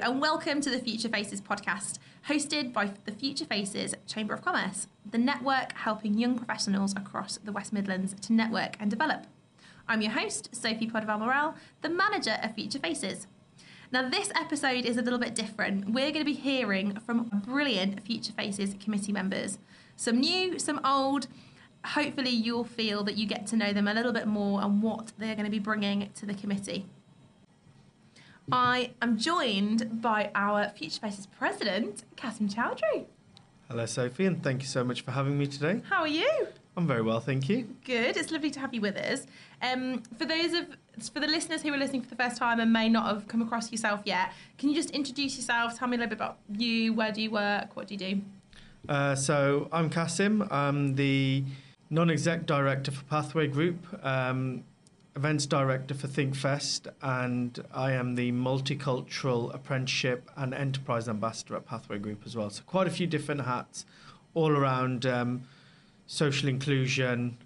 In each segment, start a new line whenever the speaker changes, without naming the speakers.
And welcome to the Future Faces podcast, hosted by the Future Faces Chamber of Commerce, the network helping young professionals across the West Midlands to network and develop. I'm your host, Sophie Poduval-Morrell, the manager of Future Faces. Now, this episode is a little bit different. We're going to be hearing from brilliant Future Faces committee members, some new, some old. Hopefully, you'll feel that you get to know them a little bit more and what they're going to be bringing to the committee. I am joined by our Future Faces president, Kasim Choudhry.
Hello, Sophie, and thank you so much for having me today.
How are you?
I'm very well, thank you.
Good. It's lovely to have you with us. Um, for those of for the listeners who are listening for the first time and may not have come across yourself yet, can you just introduce yourself? Tell me a little bit about you. Where do you work? What do you do?
Uh, so I'm Kasim. I'm the non-exec director for Pathway Group. Um, events director for ThinkFest, and I am the multicultural apprenticeship and enterprise ambassador at Pathway Group as well. So quite a few different hats, all around um, social inclusion,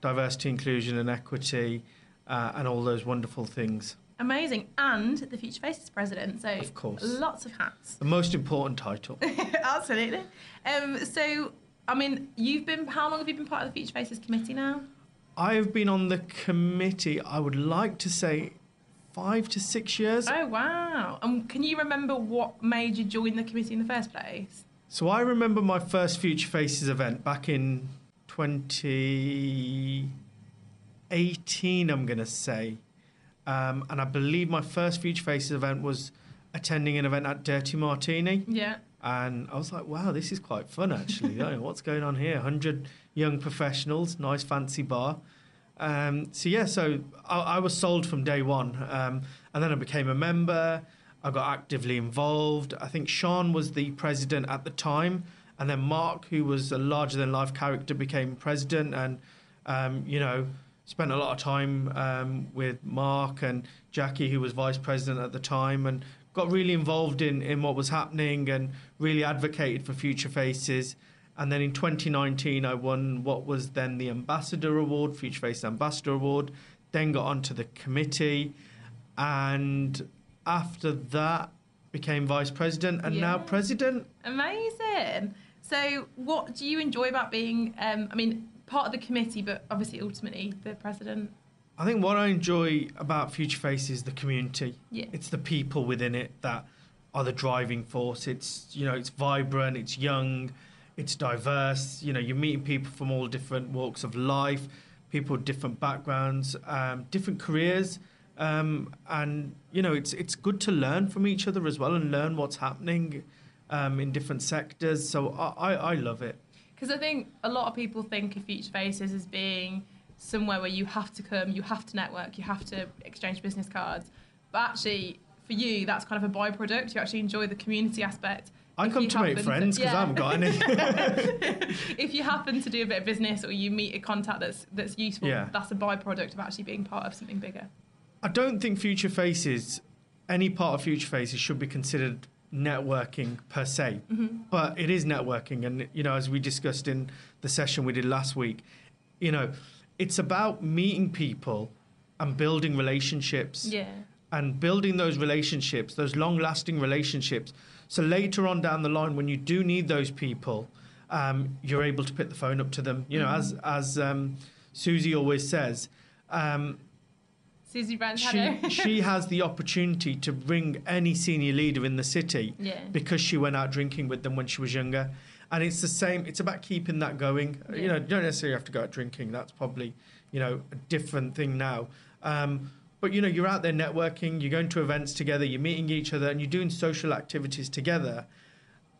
diversity, inclusion, and equity, uh, and all those wonderful things.
Amazing, and the Future Faces president. So
of course,
lots of hats.
The most important title.
Absolutely. Um, so, I mean, you've been. How long have you been part of the Future Faces committee now?
I've been on the committee, I would like to say five to six years.
Oh, wow. And can you remember what made you join the committee in the first place?
So I remember my first Future Faces event back in 2018, I'm going to say. Um, and I believe my first Future Faces event was attending an event at Dirty Martini.
Yeah.
And I was like, wow, this is quite fun actually. What's going on here? 100 young professionals, nice fancy bar. Um, so yeah, so I, I, was sold from day one, um, and then I became a member. I got actively involved. I think Sean was the president at the time, and then Mark, who was a larger than life character, became president, and um, you know spent a lot of time um, with Mark and Jackie, who was vice president at the time, and got really involved in, in what was happening and really advocated for future faces. And then in 2019, I won what was then the Ambassador Award, Future Face Ambassador Award. Then got onto the committee, and after that, became vice president and yeah. now president.
Amazing. So, what do you enjoy about being? Um, I mean, part of the committee, but obviously ultimately the president.
I think what I enjoy about Future Face is the community.
Yeah.
It's the people within it that are the driving force. It's you know, it's vibrant, it's young, it's diverse. You know, you're meeting people from all different walks of life, people with different backgrounds, um, different careers. Um, and you know, it's it's good to learn from each other as well and learn what's happening um, in different sectors. So I, I, I love it.
Because I think a lot of people think of Future Faces as being somewhere where you have to come, you have to network, you have to exchange business cards. But actually, for you, that's kind of a byproduct. You actually enjoy the community aspect.
I come to make friends because yeah. I haven't got any.
if you happen to do a bit of business or you meet a contact that's that's useful,
yeah.
that's a byproduct of actually being part of something bigger.
I don't think Future Faces, any part of Future Faces, should be considered networking per se,
mm-hmm.
but it is networking. And you know, as we discussed in the session we did last week, you know, it's about meeting people and building relationships.
Yeah.
And building those relationships, those long lasting relationships. So later on down the line, when you do need those people, um, you're able to pick the phone up to them. You know, mm-hmm. as as um, Susie always says, um,
Susie Brand
she, she has the opportunity to bring any senior leader in the city
yeah.
because she went out drinking with them when she was younger and it's the same. It's about keeping that going. Yeah. You know, you don't necessarily have to go out drinking. That's probably you know a different thing now. Um, but you know, you're out there networking. You're going to events together. You're meeting each other, and you're doing social activities together,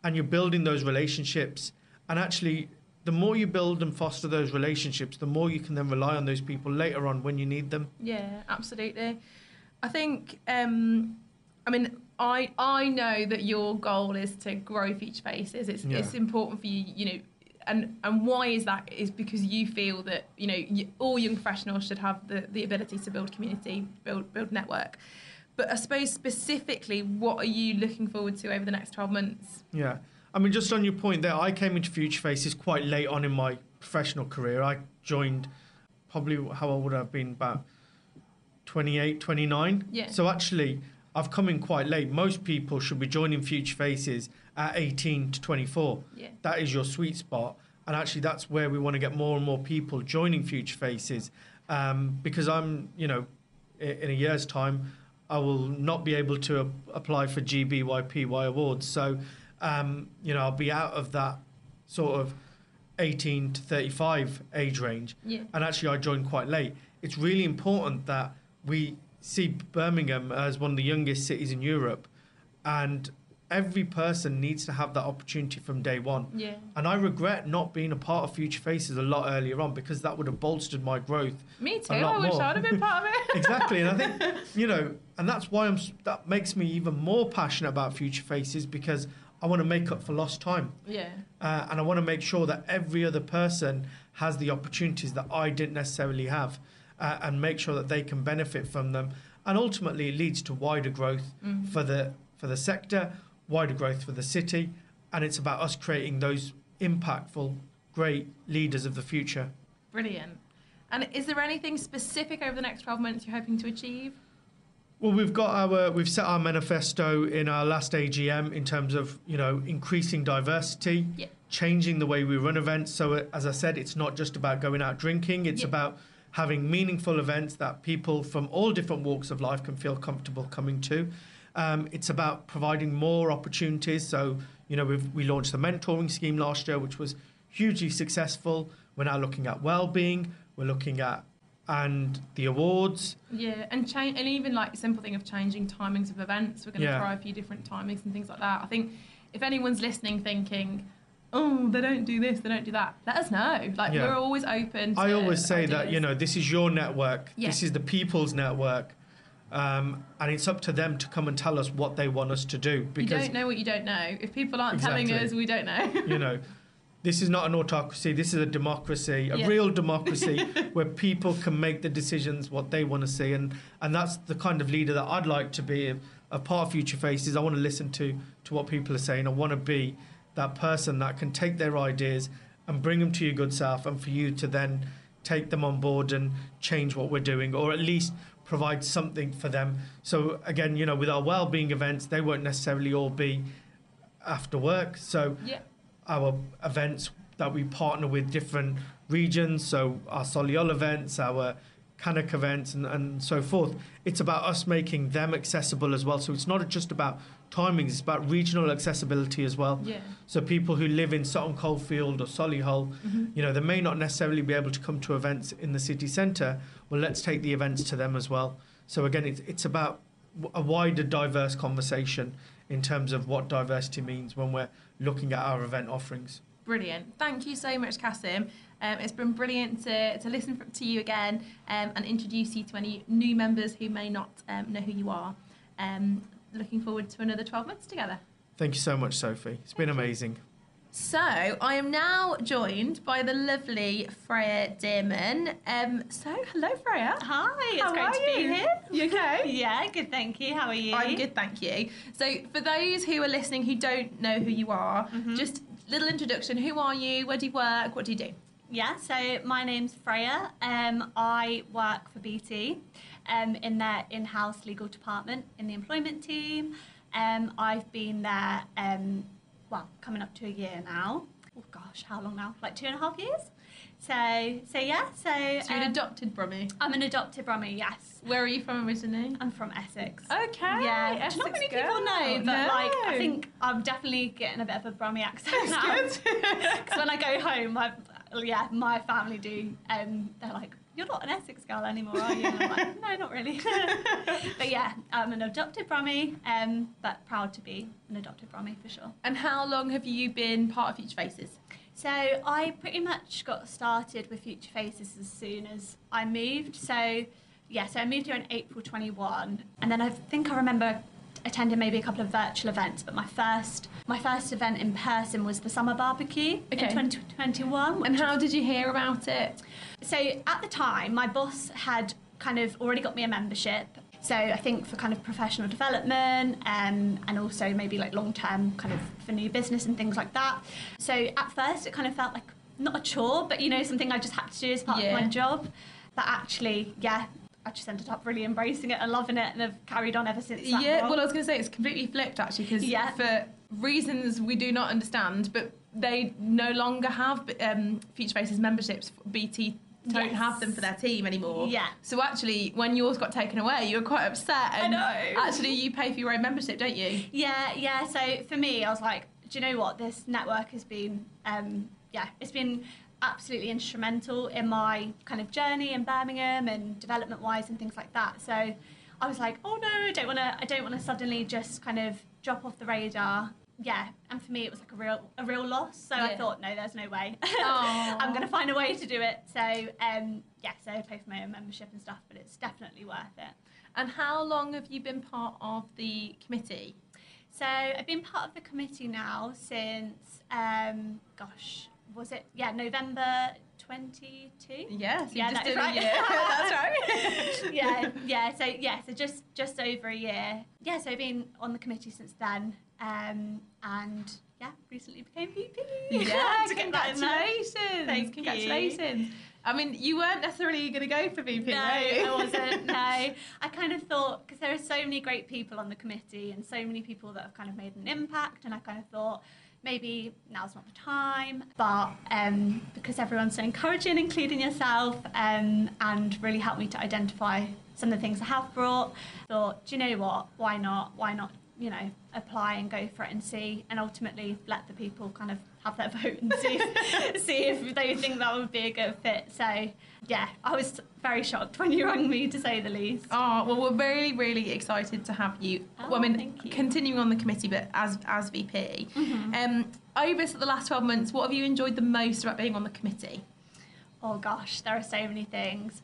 and you're building those relationships. And actually, the more you build and foster those relationships, the more you can then rely on those people later on when you need them.
Yeah, absolutely. I think. Um, I mean, I I know that your goal is to grow Future Faces. It's yeah. it's important for you, you know. And, and why is that? Is because you feel that you know you, all young professionals should have the, the ability to build community, build build network. But I suppose specifically, what are you looking forward to over the next twelve months?
Yeah, I mean, just on your point there, I came into Future Faces quite late on in my professional career. I joined probably how old would I have been about 28, 29.
Yeah.
So actually, I've come in quite late. Most people should be joining Future Faces at 18 to 24.
Yeah.
That is your sweet spot. And actually, that's where we want to get more and more people joining Future Faces. Um, because I'm, you know, in a year's time, I will not be able to ap- apply for GBYPY awards. So, um, you know, I'll be out of that sort of 18 to 35 age range.
Yeah.
And actually, I joined quite late. It's really important that we see Birmingham as one of the youngest cities in Europe. And every person needs to have that opportunity from day one.
Yeah.
And I regret not being a part of Future Faces a lot earlier on because that would have bolstered my growth
Me too. I wish
more.
I'd have been part of it.
exactly and i think you know and that's why i'm that makes me even more passionate about future faces because i want to make up for lost time
yeah.
uh, and i want to make sure that every other person has the opportunities that i didn't necessarily have uh, and make sure that they can benefit from them and ultimately it leads to wider growth
Mhm.
for the for the sector wider growth for the city and it's about us creating those impactful great leaders of the future
Brilliant. And is there anything specific over the next 12 months you're hoping to achieve?
Well, we've got our we've set our manifesto in our last AGM in terms of you know increasing diversity,
Yeah.
changing the way we run events. So uh, as I said, it's not just about going out drinking; it's
Yeah.
about having meaningful events that people from all different walks of life can feel comfortable coming to. Um, it's about providing more opportunities. So you know we've, we launched the mentoring scheme last year, which was hugely successful. We're now looking at well-being. We're looking at and the awards.
Yeah, and change, and even like simple thing of changing timings of events. We're going to
Yeah.
try a few different timings and things like that. I think if anyone's listening, thinking, "Oh, they don't do this, they don't do that," let us know. Like
Yeah.
we're always open. To
I always say that you know this is your network.
Yeah.
This is the people's network, um, and it's up to them to come and tell us what they want us to do.
you don't know what you don't know. If people aren't telling us, we don't know.
you know, this is not an autocracy. This is a democracy, a real democracy where people can make the decisions what they want to see, and and that's the kind of leader that I'd like to be. A, a part of Future Faces. I want to listen to to what people are saying. I want to be that person that can take their ideas and bring them to your good self, and for you to then take them on board and change what we're doing, or at least provide something for them. So again, you know, with our well-being events, they won't necessarily all be after work. So
yeah,
our events that we partner with different regions, so our Solihull events, our Cannock events, and, and so forth. It's about us making them accessible as well. So it's not just about timings, it's about regional accessibility as well.
yeah.
So people who live in Sutton Coldfield or Solihull,
Mhm.
you know, they may not necessarily be able to come to events in the city centre. Well, let's take the events to them as well. So again, it's, it's about a wider, diverse conversation in terms of what diversity means when we're looking at our event offerings.
Brilliant. Thank you so much, Kasim. Um, it's been brilliant to, to listen to you again um, and introduce you to any new members who may not um, know who you are. Um, looking forward to another 12 months together.
Thank you so much, Sophie. It's been amazing.
So, I am now joined by the lovely Freya Dearman. Um, so, hello, Freya.
Hi, it's
How
great
are
to be
you?
here.
You okay?
Yeah, good, thank you. How are you?
I'm good, thank you. So, for those who are listening who don't know who you are,
Mhm.
just little introduction. Who are you? Where do you work? What do you do?
Yeah, so my name's Freya. Um, I work for BT um, in their in-house legal department in the employment team. Um, I've been there, um, well, coming up to a year now. Oh gosh, how long now? Like two and a half years. So, so yeah, so,
So, you're an
um,
adopted Brummie.
I'm an adopted Brummie. Yes,
Where are you from originally?
I'm from Essex.
Okay.
Yeah,
Essex
not many
girl.
people know, but
No.
like I think I'm definitely getting a bit of a Brummie accent now.
That's good.
Because when I go home, I, yeah, my family do. Um, they're like, "You're not an Essex girl anymore, are you?" And I'm like, "No, not really." but yeah, I'm an adopted Brummie, um, but proud to be an adopted Brummie for sure.
and how long have you been part of Future Faces?
So I pretty much got started with Future Faces as soon as I moved. So yeah, so I moved here in April 21, and then I think I remember attending maybe a couple of virtual events, but my first my first event in person was the summer barbecue
Okay.
in 2021.
And how did you hear about it?
So at the time, my boss had kind of already got me a membership. So I think for kind of professional development um, and also maybe like long term kind of for new business and things like that. So at first, it kind of felt like not a chore, but you know something I just had to do as part
Yeah.
of my job. But actually, yeah, I just ended up really embracing it and loving it, and have carried on ever since.
Yeah,
role.
well, I was going to say it's completely flipped actually because
Yeah.
for reasons we do not understand, but they no longer have um, Future Faces memberships. BT don't
Yes.
have them for their team anymore.
Yeah.
So actually, when yours got taken away, you were quite upset.
I
And
know.
Actually, you pay for your own membership, don't you?
Yeah, yeah. So for me, I was like, do you know what? This network has been, um, yeah, it's been absolutely instrumental in my kind of journey in Birmingham and development wise and things like that. So I was like, oh no, I don't want to, I don't want to suddenly just kind of drop off the radar. Yeah, and for me, it was like a real, a real loss. So I thought, no, there's no way. I'm going to find a way to do it. So um, yeah, so I pay for my own membership and stuff, but it's definitely worth it.
And how long have you been part of the committee?
So I've been part of the committee now since, um, gosh, was it? Yeah, November 22.
Yes,
Yeah,
just
that is
a
right.
That's right.
yeah, yeah. So yeah, so just just over a year. Yeah, so I've been on the committee since then, um, and yeah, recently became VP.
Yeah,
To get that in there.
congratulations.
Thank you.
congratulations. I mean, you weren't necessarily going to go for VP,
No,
you?
I wasn't. No, I kind of thought because there are so many great people on the committee and so many people that have kind of made an impact, and I kind of thought maybe now's not the time. But um, because everyone's so encouraging, including yourself, um, and really helped me to identify some of the things I have brought, thought, do you know what? Why not? Why not? You know, apply and go for it and see, and ultimately let the people kind of have their vote and see if, see if they think that would be a good fit. So, yeah, I was very shocked when you rang me, to say the least.
Oh well, we're really, really excited to have you.
Oh,
well, I mean,
you.
continuing on the committee, but as as VP.
Mhm.
Um, over the last twelve months, what have you enjoyed the most about being on the committee?
Oh gosh, there are so many things.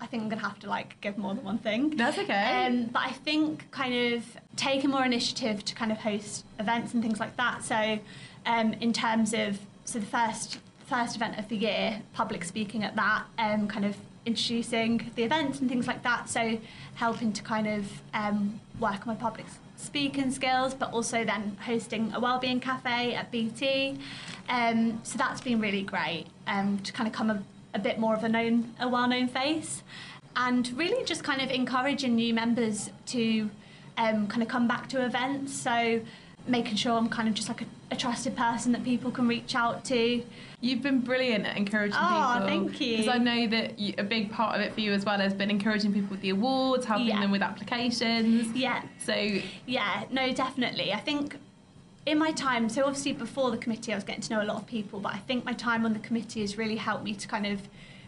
I think I'm gonna have to like give more than one thing.
That's okay.
Um, but I think kind of taking more initiative to kind of host events and things like that. So, um, in terms of so the first first event of the year, public speaking at that, um, kind of introducing the events and things like that. So, helping to kind of um, work on my public speaking skills, but also then hosting a wellbeing cafe at BT. Um, so that's been really great um, to kind of come a, a bit more of a known, a well-known face, and really just kind of encouraging new members to um, kind of come back to events. So making sure I'm kind of just like a, a trusted person that people can reach out to.
You've been brilliant at encouraging
Oh,
people.
thank you.
Because I know that you, a big part of it for you as well has been encouraging people with the awards, helping
Yeah.
them with applications.
Yeah,
So
Yeah, no, definitely. I think in my time, so obviously before the committee, I was getting to know a lot of people, but I think my time on the committee has really helped me to kind of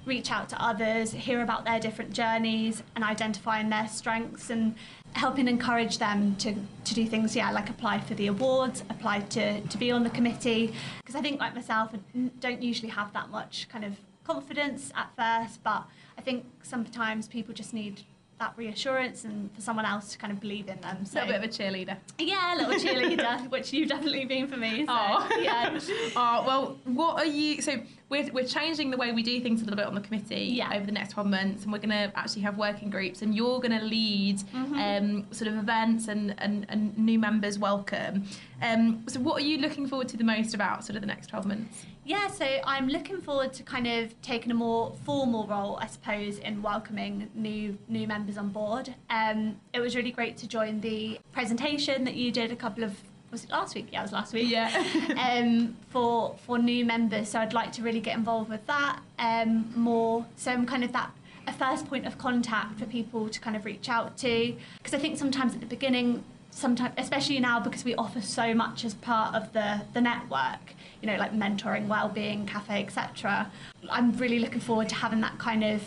reach out to others, hear about their different journeys, and identifying their strengths and helping encourage them to, to do things, yeah, like apply for the awards, apply to, to be on the committee. Because I think, like myself, I don't usually have that much kind of confidence at first, but I think sometimes people just need that reassurance and for someone else to kind of believe in them.
a
So
little bit of a cheerleader.
yeah, a little cheerleader, which you've definitely been for me. So
Oh.
yeah.
Oh, well, what are you? So we're, we're changing the way we do things a little bit on the committee
Yeah.
over the next 12 months, and we're going to actually have working groups, and you're going to lead
Mhm.
um, sort of events and, and, and new members welcome. Um, so, what are you looking forward to the most about sort of the next 12 months?
Yeah, so I'm looking forward to kind of taking a more formal role, I suppose, in welcoming new new members on board. Um, it was really great to join the presentation that you did a couple of was it last week? Yeah, it was last week.
Yeah.
um, for for new members, so I'd like to really get involved with that um, more. So I'm kind of that a first point of contact for people to kind of reach out to because I think sometimes at the beginning, sometimes especially now because we offer so much as part of the the network, you know, like mentoring, well-being, cafe, etc. I'm really looking forward to having that kind of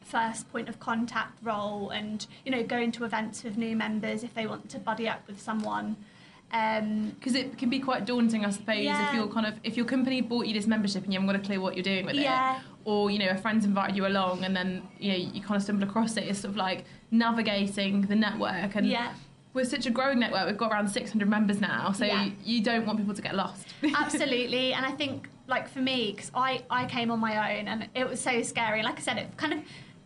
first point of contact role and you know going to events with new members if they want to buddy up with someone um,
Because it can be quite daunting, I suppose,
Yeah.
if you're kind of if your company bought you this membership and you haven't got a clue what you're doing with
Yeah.
it, or you know a friend's invited you along and then you know you kind of stumble across it. It's sort of like navigating the network and
yeah
we're such a growing network. We've got around 600 members now, so
Yeah.
you don't want people to get lost.
absolutely and i think like for me because I, I came on my own and it was so scary like i said it kind of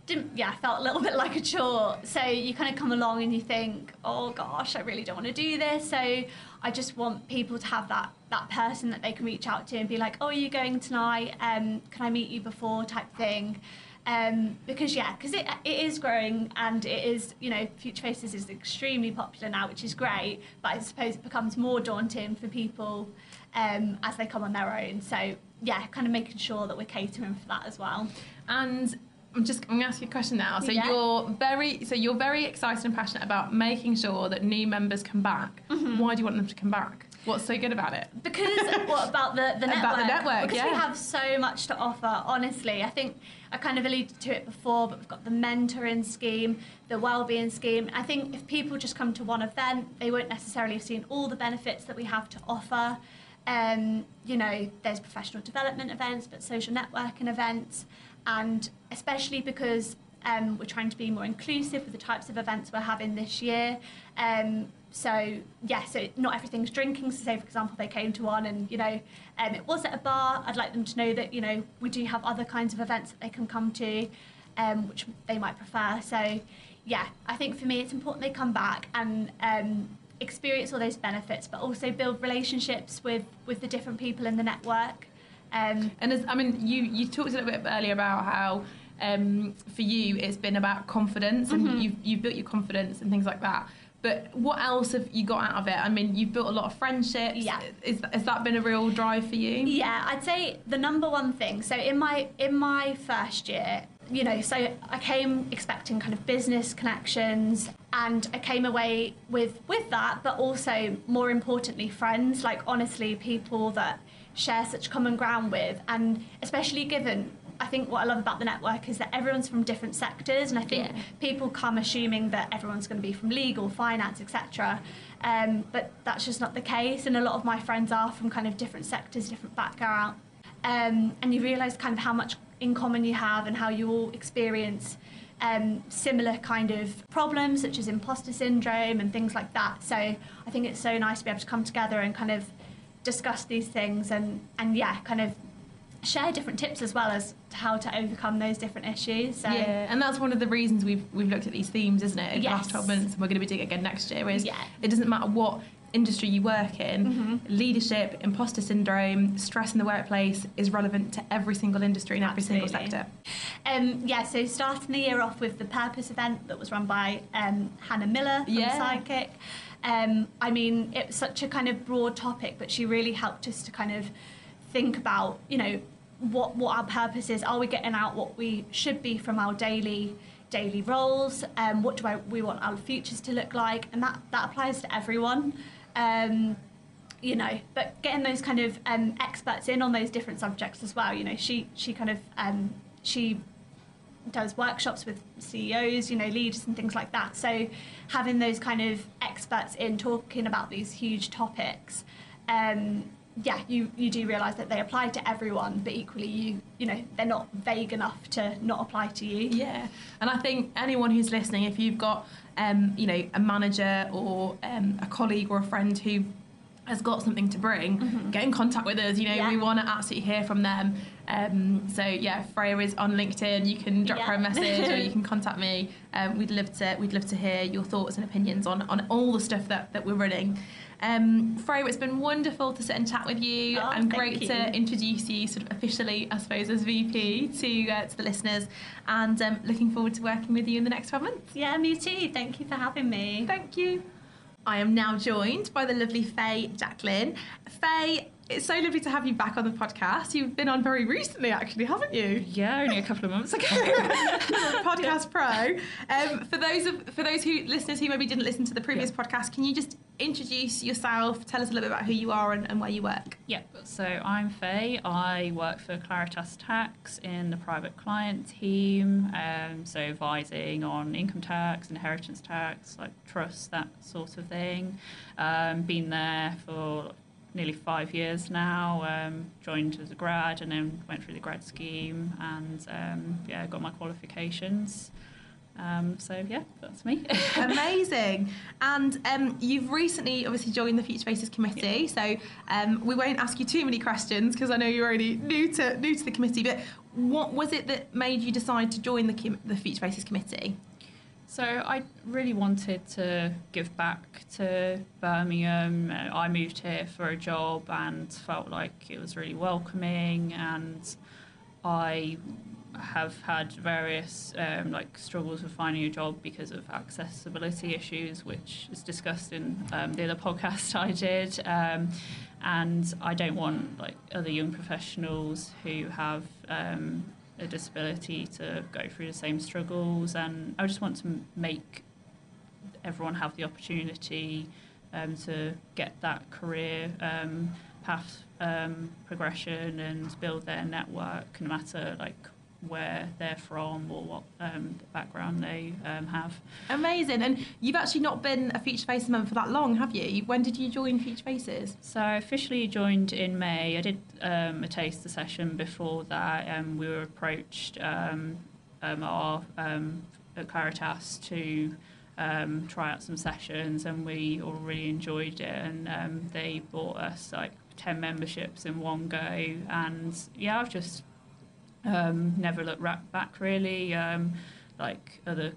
didn't yeah felt a little bit like a chore so you kind of come along and you think oh gosh i really don't want to do this so i just want people to have that that person that they can reach out to and be like oh are you going tonight um can i meet you before type thing Um, because yeah, because it, it is growing and it is, you know, Future Faces is extremely popular now, which is great. But I suppose it becomes more daunting for people um, as they come on their own. So yeah, kind of making sure that we're catering for that as well.
And I'm just I'm gonna ask you a question now. So
Yeah.
you're very so you're very excited and passionate about making sure that new members come back.
Mm-hmm.
Why do you want them to come back? What's so good about it?
Because what about the, the network?
About the network,
Because we have so much to offer, honestly. I think I kind of alluded to it before, but we've got the mentoring scheme, the wellbeing scheme. I think if people just come to one event, they won't necessarily have seen all the benefits that we have to offer. Um, you know, there's professional development events, but social networking events, and especially because um, we're trying to be more inclusive with the types of events we're having this year. Um, so yeah, so not everything's drinking. So say for example they came to one and you know um, it was at a bar. I'd like them to know that you know we do have other kinds of events that they can come to, um, which they might prefer. So yeah, I think for me it's important they come back and um, experience all those benefits, but also build relationships with with the different people in the network. Um,
And as, I mean, you you talked a little bit earlier about how um, for you it's been about confidence and
Mhm.
you've you've built your confidence and things like that. But what else have you got out of it? I mean, you've built a lot of friendships.
Yeah.
Is has that been a real drive for you?
Yeah, I'd say the number one thing. So in my in my first year, you know, so I came expecting kind of business connections, and I came away with with that, but also more importantly, friends. Like honestly, people that share such common ground with, and especially given. I think what I love about the network is that everyone's from different sectors, and I think
Yeah.
people come assuming that everyone's going to be from legal, finance, etc. Um, but that's just not the case, and a lot of my friends are from kind of different sectors, different background, um, and you realise kind of how much in common you have and how you all experience um, similar kind of problems such as imposter syndrome and things like that. So I think it's so nice to be able to come together and kind of discuss these things and and yeah, kind of share different tips as well as how to overcome those different issues. So
Yeah, and that's one of the reasons we've we've looked at these themes, isn't it? In the last twelve months, and we're going to be doing it again next year. Is
Yeah.
it doesn't matter what industry you work in,
Mhm.
leadership, imposter syndrome, stress in the workplace is relevant to every single industry and every single sector.
Um, yeah, so starting the year off with the Purpose event that was run by um, Hannah Miller from
Yeah.
Psychic. Um, I mean, it was such a kind of broad topic, but she really helped us to kind of think about, you know, what what our purpose is. Are we getting out what we should be from our daily daily roles? Um, what do I, we want our futures to look like? And that that applies to everyone. Um, you know, but getting those kind of um, experts in on those different subjects as well. You know, she she kind of um, she does workshops with CEOs, you know, leaders and things like that. So having those kind of experts in talking about these huge topics, um, yeah, you, you do realise that they apply to everyone, but equally you you know they're not vague enough to not apply to you.
Yeah, and I think anyone who's listening, if you've got, um, you know, a manager or um, a colleague or a friend who has got something to bring,
Mhm.
get in contact with us. You know,
Yeah.
we want to absolutely hear from them. Um, so yeah, Freya is on LinkedIn. You can drop her a message or you can contact me. Um, we'd love to we'd love to hear your thoughts and opinions on on all the stuff that that we're running. Um, it's been wonderful to sit and chat with you,
Oh,
and great
you.
to introduce you sort of officially, I suppose, as VP to uh, to the listeners. And um, looking forward to working with you in the next 12 months.
Yeah, me too. Thank you for having me.
Thank you. I am now joined by the lovely Faye Jacklin. Faye, it's so lovely to have you back on the podcast. You've been on very recently, actually, haven't you?
Yeah, only a couple of months ago.
podcast Pro. Um, for those of for those who listeners who maybe didn't listen to the previous podcast, can you just introduce yourself? Tell us a little bit about who you are and, and where you work.
Yeah, So I'm Faye. I work for Claritas Tax in the private client team. Um, so advising on income tax, inheritance tax, like trusts, that sort of thing. Um, been there for nearly five years now. Um, joined as a grad and then went through the grad scheme and um, yeah, got my qualifications. Um, so yeah, that's me.
Amazing. And um, you've recently obviously joined the Future Faces Committee, so um, we won't ask you too many questions because I know you're only new to new to the committee. But what was it that made you decide to join the the Future Faces Committee?
So I really wanted to give back to Birmingham. Uh, I moved here for a job and felt like it was really welcoming and I have had various um, like struggles with finding a job because of accessibility issues, which is discussed in um, the other podcast I did. Um, and I don't want like other young professionals who have um, a disability to go through the same struggles. And I just want to make everyone have the opportunity um, to get that career um, path um, progression and build their network, no matter like where they're from or what um, background they um, have.
Amazing. And you've actually not been a Future Faces member for that long, have you? When did you join Future Faces?
So I officially joined in May. I did um, a taster session before that, and we were approached um, um, our um, at Claritas to um, try out some sessions, and we all really enjoyed it. And um, they bought us like ten memberships in one go, and yeah, I've just um, never looked ra- back really. Um, like other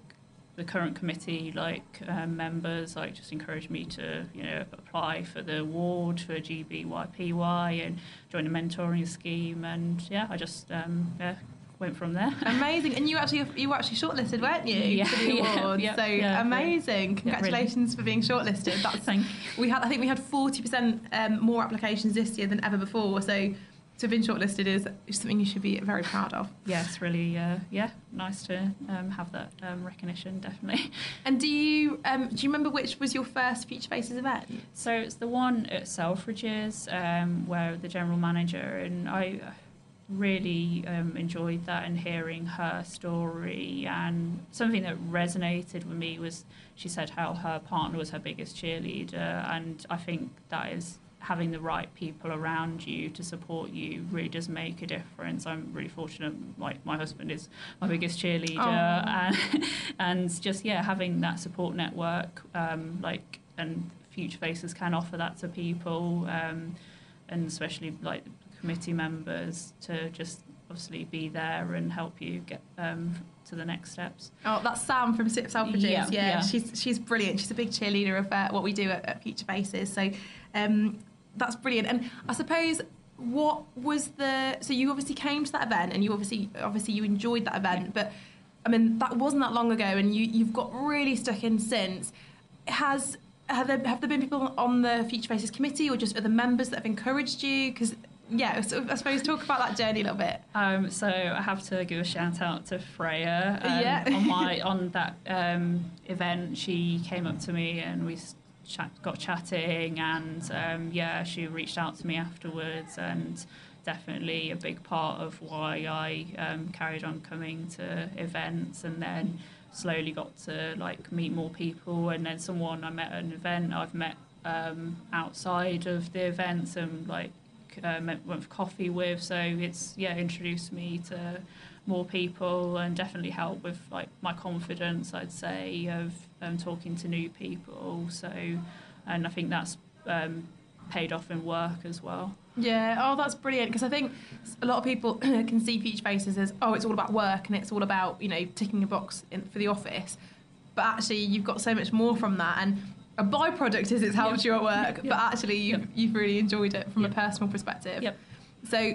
the current committee like um, members like just encouraged me to you know apply for the award for GBYPY and join a mentoring scheme and yeah I just um, yeah went from there.
Amazing. And you actually you were actually shortlisted, weren't you,
Yeah,
for the award?
yeah,
so
yeah,
amazing. Congratulations for being shortlisted. That's
Thank you.
we had I think we had 40% um, more applications this year than ever before. So to have been shortlisted is something you should be very proud of.
It's really uh, yeah nice to um, have that um, recognition definitely.
And do you um, do you remember which was your first Future Faces event?
So it's the one at Selfridges um, where the general manager and I really um, enjoyed that and hearing her story and something that resonated with me was she said how her partner was her biggest cheerleader and I think that is having the right people around you to support you really does make a difference. I'm really fortunate my, my husband is my biggest cheerleader and, and just yeah having that support network um, like and future faces can offer that to people um, and especially like committee members to just obviously be there and help you get um, to the next steps.
Oh, that's Sam from Sip Selfridges. Yeah,
Yeah, yeah.
she's she's brilliant. She's a big cheerleader of uh, what we do at, at Future Faces. So um, that's brilliant. And I suppose what was the so you obviously came to that event and you obviously obviously you enjoyed that event, but I mean that wasn't that long ago, and you you've got really stuck in since. Has have there have there been people on the Future Faces committee or just other members that have encouraged you? Because yeah, so I suppose talk about that journey a little bit.
Um, so I have to give a shout out to Freya. Um,
Yeah.
on my on that um, event, she came up to me and we chat, got chatting, and um, yeah, she reached out to me afterwards, and definitely a big part of why I um, carried on coming to events, and then slowly got to like meet more people, and then someone I met at an event I've met um, outside of the events and like uh, went for coffee with. So it's yeah introduced me to more people and definitely helped with like my confidence. I'd say of um, talking to new people. So and I think that's um, paid off in work as well.
Yeah, oh, that's brilliant because I think a lot of people can see Future Faces as oh, it's all about work and it's all about you know ticking a box in, for the office, but actually you've got so much more from that and. A byproduct is it's helped
Yep.
you at work,
Yep.
but actually you've,
Yep.
you've really enjoyed it from a personal perspective.
Yep.
So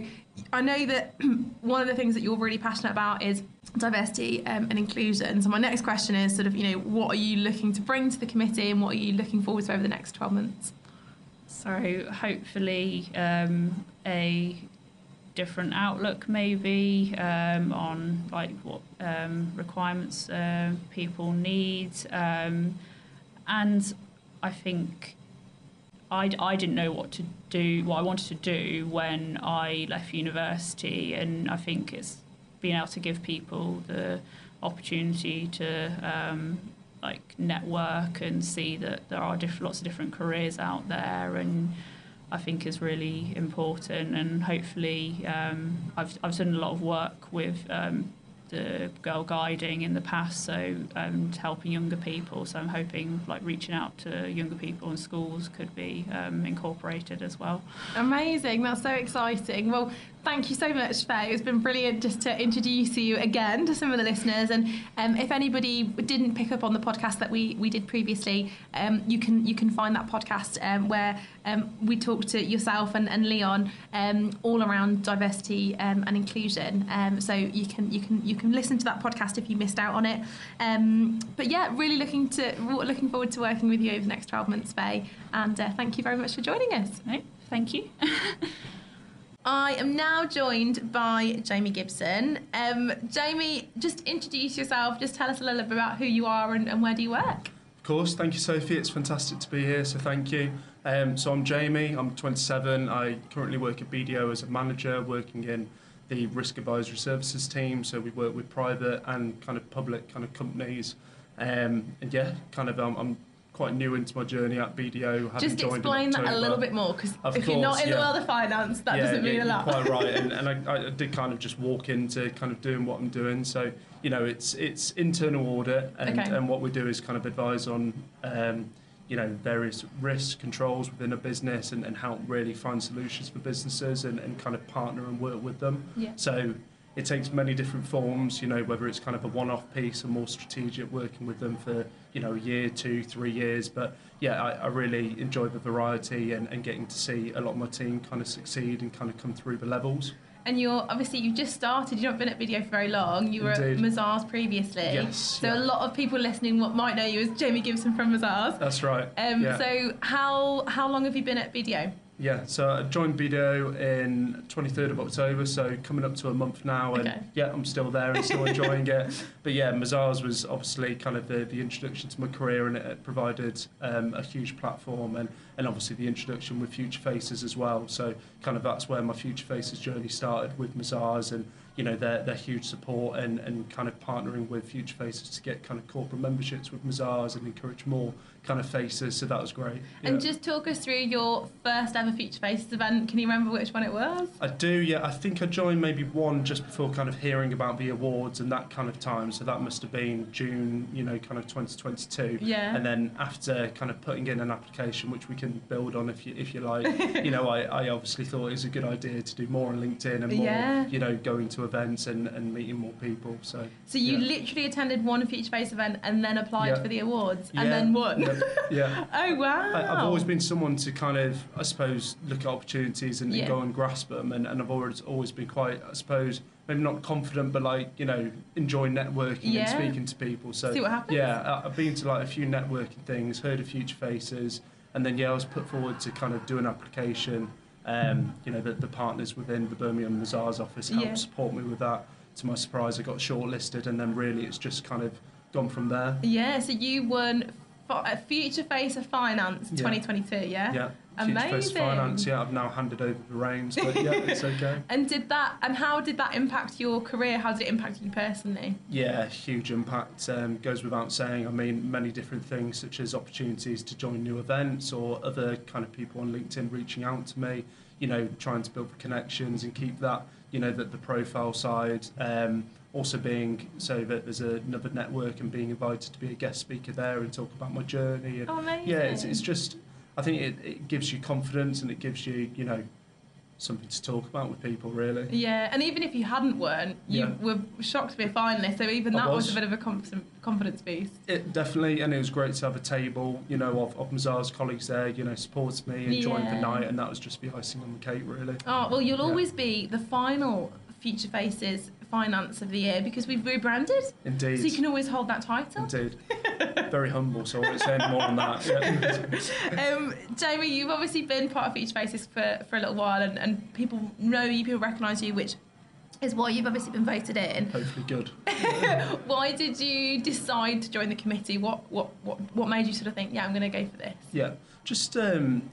I know that one of the things that you're really passionate about is diversity um, and inclusion. So my next question is sort of, you know, what are you looking to bring to the committee and what are you looking forward to over the next 12 months?
So hopefully um, a different outlook maybe um, on like what um, requirements uh, people need um, and I think I, I didn't know what to do what I wanted to do when I left university and I think it's being able to give people the opportunity to um, like network and see that there are diff- lots of different careers out there and I think is really important and hopefully um, I've, I've done a lot of work with um, the girl guiding in the past so um, helping younger people so I'm hoping like reaching out to younger people in schools could be um, incorporated as well
Amazing. That's so exciting. Well, Thank you so much, Faye. It's been brilliant just to introduce you again to some of the listeners. And um, if anybody didn't pick up on the podcast that we, we did previously, um, you can you can find that podcast um, where um, we talked to yourself and, and Leon um, all around diversity um, and inclusion. So you can you can you can listen to that podcast if you missed out on it. But yeah, really looking to looking forward to working with you over the next 12 months, Faye. And uh, thank you very much for joining us.
No, thank you.
I am now joined by Jamie Gibson. Um, Jamie, just introduce yourself. Just tell us a little bit about who you are and, and where do you work.
Of course, thank you, Sophie. It's fantastic to be here, so thank you. Um, so I'm Jamie. I'm 27. I currently work at BDO as a manager, working in the risk advisory services team. So we work with private and kind of public kind of companies. Um, and yeah, kind of um, I'm quite new into my journey at BDO. having
Just explain that a little bit more because if you're not
course,
in the world of finance, that
yeah,
doesn't mean
yeah,
a lot.
Quite right, and, and I, I did kind of just walk into kind of doing what I'm doing. So you know, it's it's internal audit, and,
Okay.
and what we do is kind of advise on um, you know various risk controls within a business, and, and help really find solutions for businesses, and, and kind of partner and work with them.
Yeah.
So it takes many different forms, you know, whether it's kind of a one-off piece or more strategic, working with them for, you know, a year, two, three years. But yeah, I, I really enjoy the variety and, and getting to see a lot of my team kind of succeed and kind of come through the levels.
And you're obviously you've just started. You've not been at BDO for very long. You were
Indeed.
at Mazars previously.
Yes,
So
yeah.
a lot of people listening what might know you as Jamie Gibson from Mazars.
That's right.
Um,
yeah.
So how how long have you been at BDO?
Yeah, so I joined BDO in 23rd of October, so coming up to a month now, and
Okay.
yeah, I'm still there and still enjoying it. But yeah, Mazars was obviously kind of the, the introduction to my career, and it, it provided um, a huge platform, and, and obviously the introduction with Future Faces as well. So kind of that's where my Future Faces journey started with Mazars, and you know their their huge support and, and kind of partnering with Future Faces to get kind of corporate memberships with Mazars and encourage more kind of faces. So that was great.
And
yeah.
just talk us through your first ever Future Faces event. Can you remember which one it was?
I do, yeah. I think I joined maybe one just before kind of hearing about the awards and that kind of time. So that must have been June, you know, kind of 2022.
Yeah.
And then after kind of putting in an application, which we can build on if you if you like, you know, I, I obviously thought it was a good idea to do more on LinkedIn and more,
Yeah.
you know, going to events and, and meeting more people. So
So you
yeah.
literally attended one Future Face event and then applied
Yeah.
for the awards and then won.
Yeah.
oh wow!
I, I've always been someone to kind of, I suppose, look at opportunities and, and go and grasp them, and, and I've always always been quite, I suppose, maybe not confident, but like you know, enjoy networking
Yeah.
and speaking to people. So
See what happens.
yeah, I- I've been to like a few networking things, heard of Future Faces, and then yeah, I was put forward to kind of do an application. Um, you know, the, the partners within the Birmingham Mazars office helped
Yeah.
support me with that. To my surprise, I got shortlisted, and then really it's just kind of gone from there.
Yeah, so you won fi- uh, Future Face of Finance
Yeah.
2022, yeah?
Yeah, Future Face
Amazing.
Finance. Yeah, I've now handed over the reins, but yeah, it's okay.
And did that and how did that impact your career? How did it impact you personally?
Yeah, huge impact. Um, goes without saying. I mean, many different things such as opportunities to join new events or other kind of people on LinkedIn reaching out to me. You know, trying to build the connections and keep that. You know, that the profile side. Um, also being so that there's another network and being invited to be a guest speaker there and talk about my journey and
Oh, amazing.
yeah, it's, it's just I think it, it gives you confidence and it gives you you know something to talk about with people really.
Yeah, and even if you hadn't won, you
Yeah.
were shocked to be a finalist, so even that was.
was.
a bit of a confidence, confidence boost.
It definitely, and it was great to have a table, you know, of, of Mazar's colleagues there, you know, supports me and joined
Yeah.
the night, and that was just the icing on the cake, really.
Oh, well, you'll
Yeah.
always be the final Future Faces finance of the year because we've rebranded.
Indeed.
So you can always hold that title.
Indeed. Very humble, so I won't say any more on that. Yeah.
Um, Jamie, you've obviously been part of Future Faces for, for a little while and, and people know you, people recognise you, which is why you've obviously been voted in.
Hopefully good.
why did you decide to join the committee? What, what, what, what made you sort of think, yeah, I'm going to go for this?
Yeah, just um,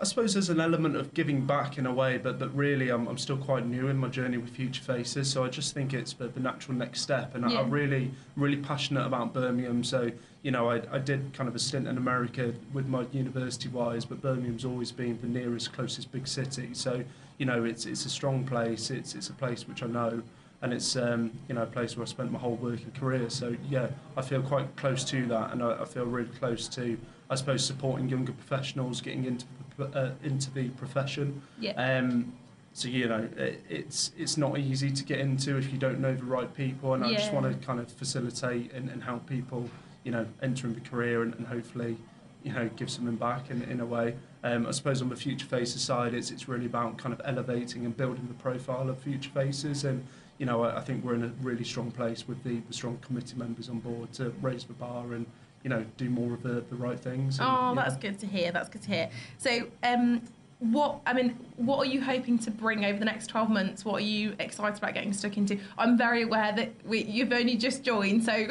I suppose there's an element of giving back in a way, but but really I'm, I'm still quite new in my journey with Future Faces, so I just think it's the, the natural next step, and I,
Yeah.
I'm really really passionate about Birmingham. So you know I, I did kind of a stint in America with my university wise, but Birmingham's always been the nearest closest big city. So you know it's it's a strong place. It's it's a place which I know. And it's um, you know a place where I spent my whole working career. So yeah, I feel quite close to that, and I, I feel really close to I suppose supporting younger professionals getting into uh, into the profession.
Yeah.
Um, so you know, it, it's it's not easy to get into if you don't know the right people, and I just want to kind of facilitate and, and help people, you know, entering the career and, and hopefully, you know, give something back in, in a way. Um, I suppose on the Future Faces side, it's it's really about kind of elevating and building the profile of Future Faces, and you know, I, I think we're in a really strong place with the, the strong committee members on board to raise the bar and you know do more of the, the right things. And,
Oh,
you know,
that's good to hear. That's good to hear. So, um, what I mean, what are you hoping to bring over the next twelve months? What are you excited about getting stuck into? I'm very aware that we, you've only just joined, so I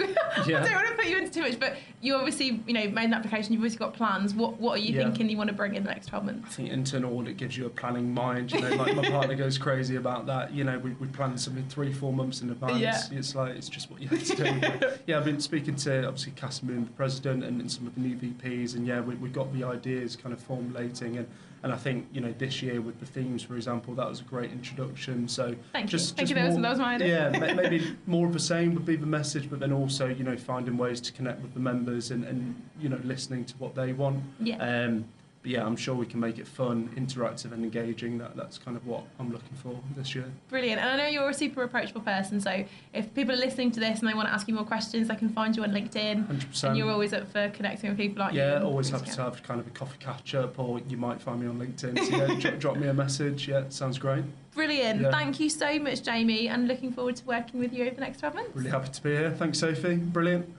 don't want to put you into too much. But you obviously, you know, made an application. You've obviously got plans. What What are you
Yeah.
thinking you want to bring in the next twelve months?
I think internal audit gives you a planning mind. You know, like my partner goes crazy about that. You know, we, we plan something three, four months in advance.
Yeah.
It's like it's just what you have to do. But, yeah, I've been speaking to obviously Kasim, the president, and, and some of the new VPs, and yeah, we we got the ideas kind of formulating, and and I think you know this year with the themes, for example, that was a great introduction. So
Thank
just
you. Thank
just
you. That was,
more-
that was my idea.
yeah, maybe more of the same would be the message, but then also you know finding ways to connect with the members and, and you know listening to what they want.
Yeah.
Um, but yeah, I'm sure we can make it fun, interactive, and engaging. That that's kind of what I'm looking for this year.
Brilliant. And I know you're a super approachable person, so if people are listening to this and they want to ask you more questions, they can find you on LinkedIn.
Hundred
And
percent.
you're always up for connecting with people, aren't you?
Yeah, always happy to have kind of a coffee catch up, or you might find me on LinkedIn. So yeah, drop, drop me a message. Yeah, sounds great.
Brilliant.
Yeah.
Thank you so much, Jamie, and looking forward to working with you over the next 12 months.
Really happy to be here. Thanks, Sophie. Brilliant.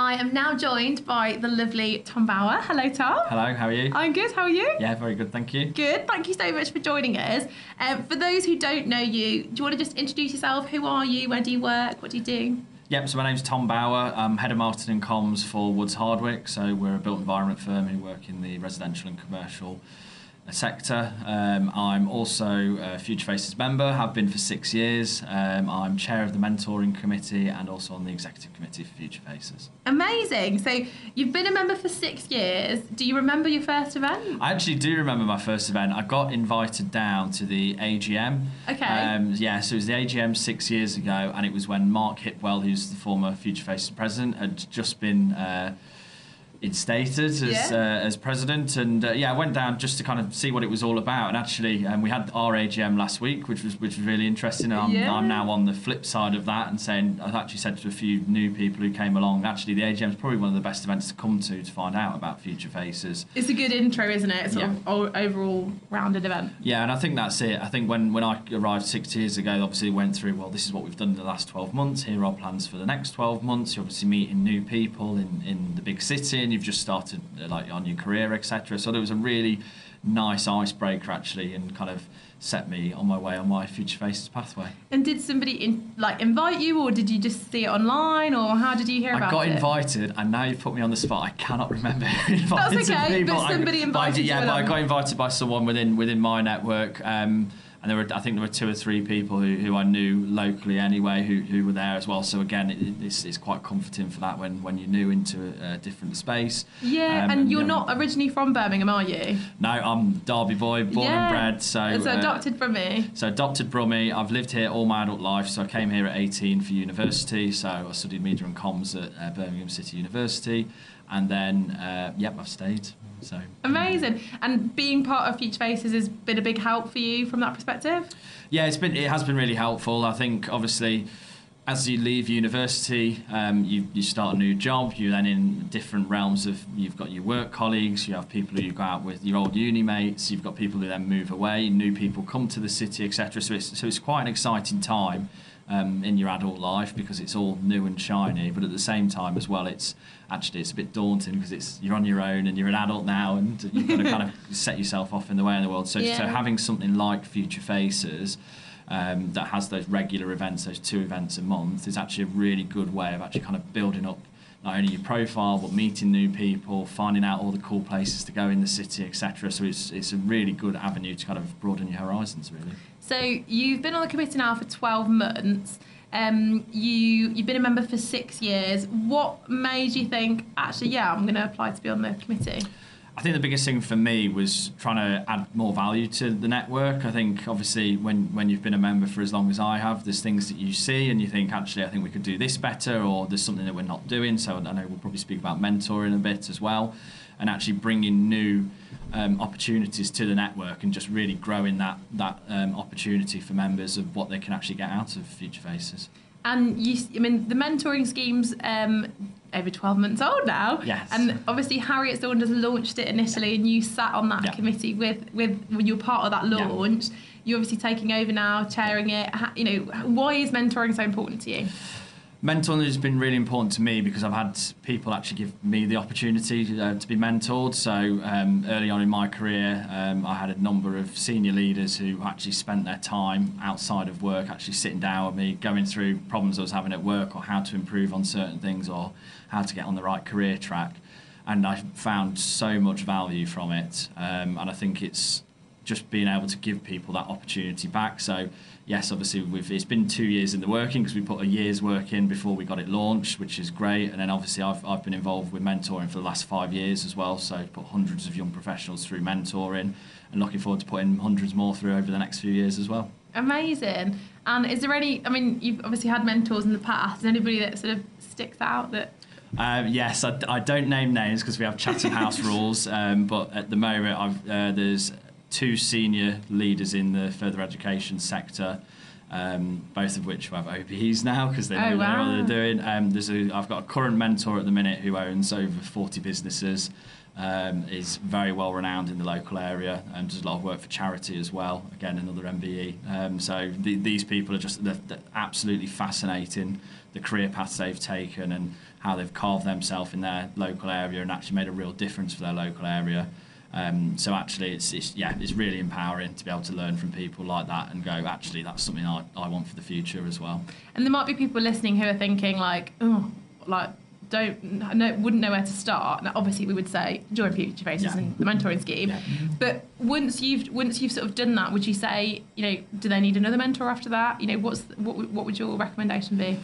I am now joined by the lovely Tom Bower. Hello, Tom.
Hello, how are you?
I'm good. How are you?
Yeah, very good, thank you.
Good. Thank you so much for joining us. Um, for those who don't know you, do you want to just introduce yourself? Who are you? Where do you work? What do you do?
Yep, so my name's Tom Bower. I'm head of marketing and comms for Woods Hardwick. So we're a built environment firm who work in the residential and commercial sector. Um, I'm also a Future Faces member, have been for six years. Um, I'm chair of the mentoring committee and also on the executive committee for Future Faces.
Amazing. So you've been a member for six years. Do you remember your first event?
I actually do remember my first event. I got invited down to the AGM.
Okay.
Um, yeah, so it was the AGM six years ago, and it was when Mark Hipwell, who's the former Future Faces president, had just been uh, instated as
Yeah.
uh, as president. And uh, yeah, I went down just to kind of see what it was all about. And actually, um, we had our AGM last week, which was which was really interesting. And I'm,
Yeah.
I'm now on the flip side of that and saying I've actually said to a few new people who came along, actually, the AGM is probably one of the best events to come to to find out about Future Faces.
It's a good intro, isn't it? Sort
Yeah.
of overall rounded event.
Yeah, and I think that's it. I think when, when I arrived six years ago, obviously went through, well, this is what we've done in the last 12 months. Here are our plans for the next 12 months. You're obviously meeting new people in, in the big city and you've just started uh, like on your career, etc. So there was a really nice icebreaker actually and kind of set me on my way on my Future Faces pathway.
And did somebody in, like invite you, or did you just see it online, or how did you hear
I
about it?
I got invited, and now you've put me on the spot. I cannot remember
That's okay,
me.
but
I-
somebody
but I
invited
did-
you
Yeah, but I got invited by someone within within my network. Um, and there were, I think there were two or three people who, who I knew locally anyway who, who were there as well. So again, it, it's, it's quite comforting for that when, when you're new into a, a different space.
Yeah,
Um,
and you're
yeah.
not originally from Birmingham, are you?
No, I'm Derby boy, born
Yeah.
and bred. So
so
uh,
adopted from me.
so adopted from me. I've lived here all my adult life. So I came here at 18 for university. So I studied media and comms at uh, Birmingham City University, and then uh, yep, I've stayed. So
Amazing. And being part of Future Faces has been a big help for you from that perspective.
yeah, it's been it has been really helpful. I think obviously. As you leave university, um, you, you start a new job. You're then in different realms of you've got your work colleagues, you have people who you go out with, your old uni mates. You've got people who then move away, new people come to the city, etc. So it's so it's quite an exciting time um, in your adult life because it's all new and shiny. But at the same time as well, it's actually it's a bit daunting because it's you're on your own and you're an adult now and you've got to kind of set yourself off in the way in the world. So, so having something like Future Faces um, that has those regular events, those two events a month, is actually a really good way of actually kind of building up not only your profile but meeting new people, finding out all the cool places to go in the city, etc. So it's it's a really good avenue to kind of broaden your horizons, really.
So you've been on the committee now for 12 months. Um, you you've been a member for six years. What made you think actually, yeah, I'm going to apply to be on the committee?
I think the biggest thing for me was trying to add more value to the network. I think obviously when, when you've been a member for as long as I have, there's things that you see and you think actually I think we could do this better or there's something that we're not doing. So I know we'll probably speak about mentoring a bit as well and actually bringing new um, opportunities to the network and just really growing that that um, opportunity for members of what they can actually get out of Future Faces.
And you, I mean, the mentoring scheme's um, over 12 months old now.
Yes.
And obviously, Harriet Saunders launched it initially, and you sat on that
Yeah.
committee with, with when you were part of that
Yeah.
launch. You're obviously taking over now, chairing it. You know, why is mentoring so important to you?
Mentoring has been really important to me because I've had people actually give me the opportunity uh, to be mentored. So um, early on in my career, um, I had a number of senior leaders who actually spent their time outside of work, actually sitting down with me, going through problems I was having at work or how to improve on certain things or how to get on the right career track. And I found so much value from it. Um, and I think it's just being able to give people that opportunity back. So yes, obviously we've it's been two years in the working because we put a year's work in before we got it launched, which is great. And then obviously I've I've been involved with mentoring for the last five years as well. So put hundreds of young professionals through mentoring, and looking forward to putting hundreds more through over the next few years as well.
Amazing. And is there any, I mean, you've obviously had mentors in the past. Is there anybody that sort of sticks out that
Um, yes, I, I don't name names because we have Chatham House rules, um, but at the moment I've, uh, there's two senior leaders in the further education sector, um, both of which have OBEs now because they know
oh, wow.
what they're doing. Um, there's a, I've got a current mentor at the minute who owns over 40 businesses, um, is very well renowned in the local area and does a lot of work for charity as well. Again, another MBE. Um, so the, these people are just they're, they're absolutely fascinating. The career paths they've taken and how they've carved themselves in their local area and actually made a real difference for their local area. Um, so actually, it's, it's yeah, it's really empowering to be able to learn from people like that and go, actually, that's something I, I want for the future as well.
And there might be people listening who are thinking like, oh, like don't know, wouldn't know where to start. Now, obviously, we would say join Future Faces
Yeah.
and the mentoring scheme.
Yeah.
But once you've once you've sort of done that, would you say you know do they need another mentor after that? You know, what's what what would your recommendation be?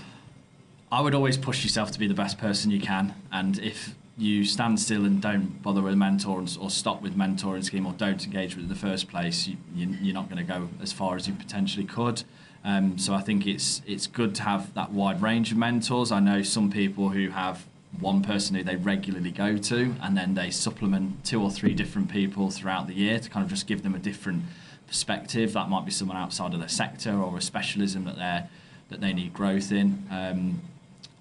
I would always push yourself to be the best person you can, and if you stand still and don't bother with a mentor or stop with mentoring scheme or don't engage with it in the first place, you, you, you're not going to go as far as you potentially could. Um, so I think it's it's good to have that wide range of mentors. I know some people who have one person who they regularly go to, and then they supplement two or three different people throughout the year to kind of just give them a different perspective. That might be someone outside of their sector or a specialism that they're that they need growth in. Um,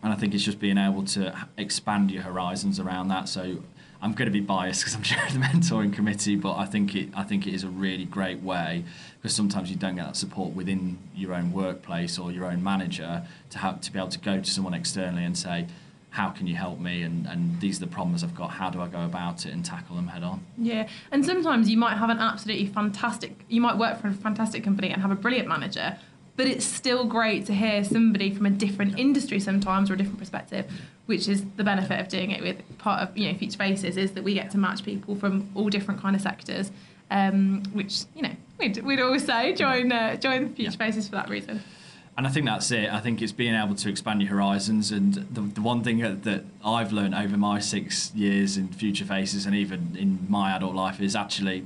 and I think it's just being able to expand your horizons around that. So I'm going to be biased because I'm chair of the mentoring committee, but I think it I think it is a really great way because sometimes you don't get that support within your own workplace or your own manager to have to be able to go to someone externally and say, how can you help me? And, and these are the problems I've got. How do I go about it and tackle them head on?
Yeah, and sometimes you might have an absolutely fantastic. You might work for a fantastic company and have a brilliant manager, but it's still great to hear somebody from a different industry sometimes or a different perspective, which is the benefit of doing it with part of you know Future Faces is that we get to match people from all different kind of sectors, um, which you know we'd, we'd always say join uh, join Future Faces for that reason.
And I think that's it. I think it's being able to expand your horizons. And the, the one thing that, that I've learned over my six years in Future Faces and even in my adult life is actually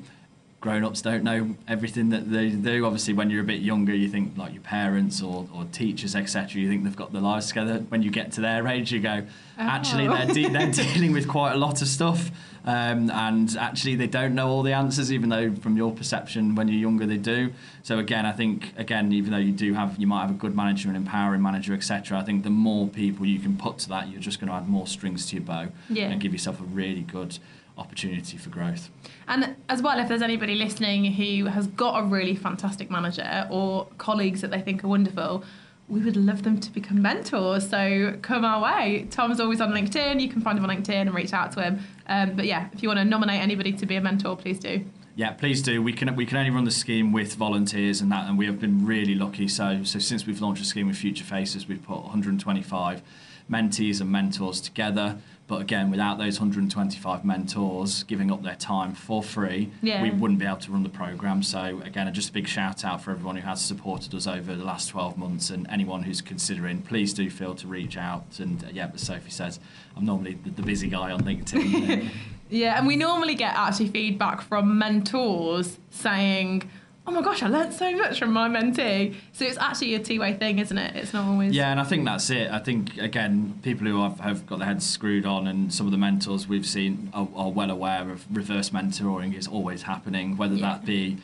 grown ups don't know everything that they do. Obviously, when you're a bit younger, you think like your parents or, or teachers, etc., you think they've got their lives together. When you get to their age, you go, actually,
Oh.
they're, de- they're dealing with quite a lot of stuff. Um, and actually, they don't know all the answers, even though from your perception, when you're younger, they do. So again, I think again, even though you do have, you might have a good manager, an empowering manager, etc. I think the more people you can put to that, you're just going to add more strings to your bow
Yeah.
and give yourself a really good opportunity for growth.
And as well, if there's anybody listening who has got a really fantastic manager or colleagues that they think are wonderful, we would love them to become mentors. So come our way. Tom's always on LinkedIn. You can find him on LinkedIn and reach out to him. Um, but yeah, if you want to nominate anybody to be a mentor, please do.
Yeah, please do. We can we can only run the scheme with volunteers and that, and we have been really lucky. So so since we've launched the scheme with Future Faces, we've put 125 mentees and mentors together. But again, without those 125 mentors giving up their time for free,
Yeah.
we wouldn't be able to run the program. So again, just a big shout out for everyone who has supported us over the last 12 months, and anyone who's considering, please do feel to reach out. And uh, yeah, as Sophie says, I'm normally the, the busy guy on LinkedIn.
Yeah, and we normally get actually feedback from mentors saying, oh my gosh, I learned so much from my mentee. So it's actually a two way thing, isn't it? It's not always.
Yeah, and I think that's it. I think again, people who have, have got their heads screwed on, and some of the mentors we've seen are, are well aware of reverse mentoring is always happening, whether
Yeah.
that be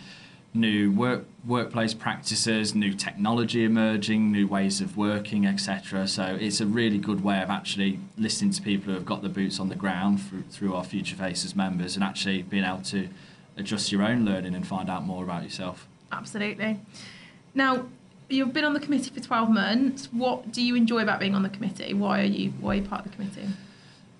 new work workplace practices, new technology emerging, new ways of working, etc. So it's a really good way of actually listening to people who have got the boots on the ground through, through our Future Faces members, and actually being able to adjust your own learning and find out more about yourself.
Absolutely. Now, you've been on the committee for 12 months. What do you enjoy about being on the committee? Why are you, why are you part of the committee?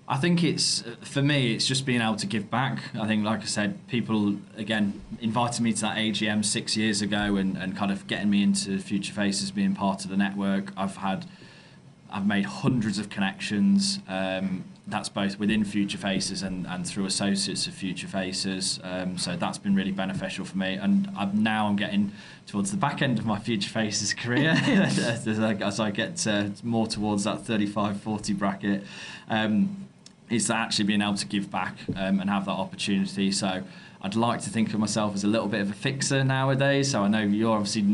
I think it's for me. It's just being able to give back. I think, like I said, people again invited me to that AGM six years ago, and, and kind of getting me into Future Faces, being part of the network. I've had, I've made hundreds of connections. Um, that's both within Future Faces and, and through associates of Future Faces. Um, so that's been really beneficial for me. And I'm, now I'm getting towards the back end of my Future Faces career as, I, as I get uh, more towards that 35 40 bracket. Um, is actually being able to give back um, and have that opportunity. So I'd like to think of myself as a little bit of a fixer nowadays. So I know you're obviously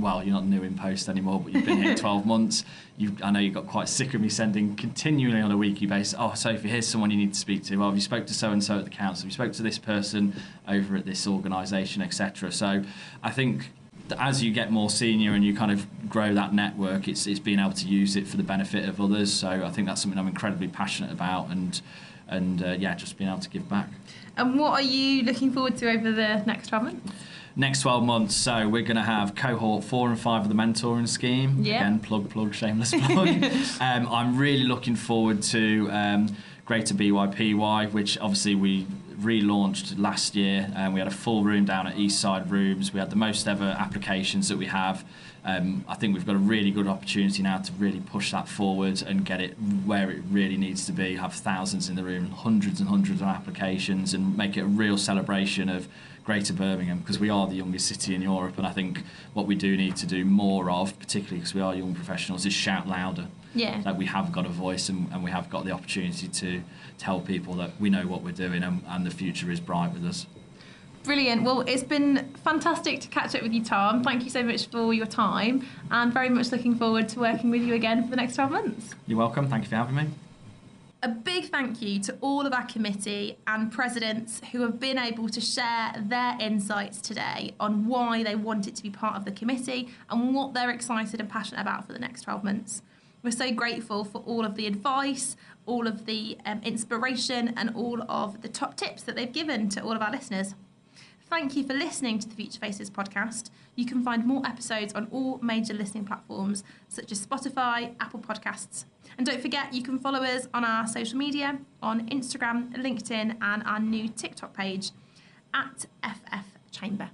well, you're not new in post anymore, but you've been here 12 months. You, I know you got quite sick of me sending continually on a weekly basis. Oh, Sophie, here's someone you need to speak to. Well, have you spoke to so and so at the council? Have you spoke to this person over at this organisation, etc. So I think as you get more senior and you kind of grow that network, it's, it's being able to use it for the benefit of others. So I think that's something I'm incredibly passionate about, and and uh, yeah, just being able to give back.
And what are you looking forward to over the next 12 months?
Next 12 months, so we're going to have cohort four and five of the mentoring scheme.
Yeah.
Again, plug, plug, shameless plug. um, I'm really looking forward to um, Greater BYPY, which obviously we relaunched last year. And we had a full room down at Eastside Rooms. We had the most ever applications that we have. Um, I think we've got a really good opportunity now to really push that forward and get it where it really needs to be. Have thousands in the room, hundreds and hundreds of applications, and make it a real celebration of Greater Birmingham because we are the youngest city in Europe. And I think what we do need to do more of, particularly because we are young professionals, is shout louder
Yeah.
that we have got a voice and, and we have got the opportunity to tell people that we know what we're doing and, and the future is bright with us.
Brilliant. Well, it's been fantastic to catch up with you, Tom. Thank you so much for your time and very much looking forward to working with you again for the next 12 months.
You're welcome. Thank you for having me.
A big thank you to all of our committee and presidents who have been able to share their insights today on why they wanted to be part of the committee and what they're excited and passionate about for the next 12 months. We're so grateful for all of the advice, all of the um, inspiration, and all of the top tips that they've given to all of our listeners. Thank you for listening to the Future Faces podcast. You can find more episodes on all major listening platforms such as Spotify, Apple Podcasts. And don't forget, you can follow us on our social media on Instagram, LinkedIn, and our new TikTok page at FF Chamber.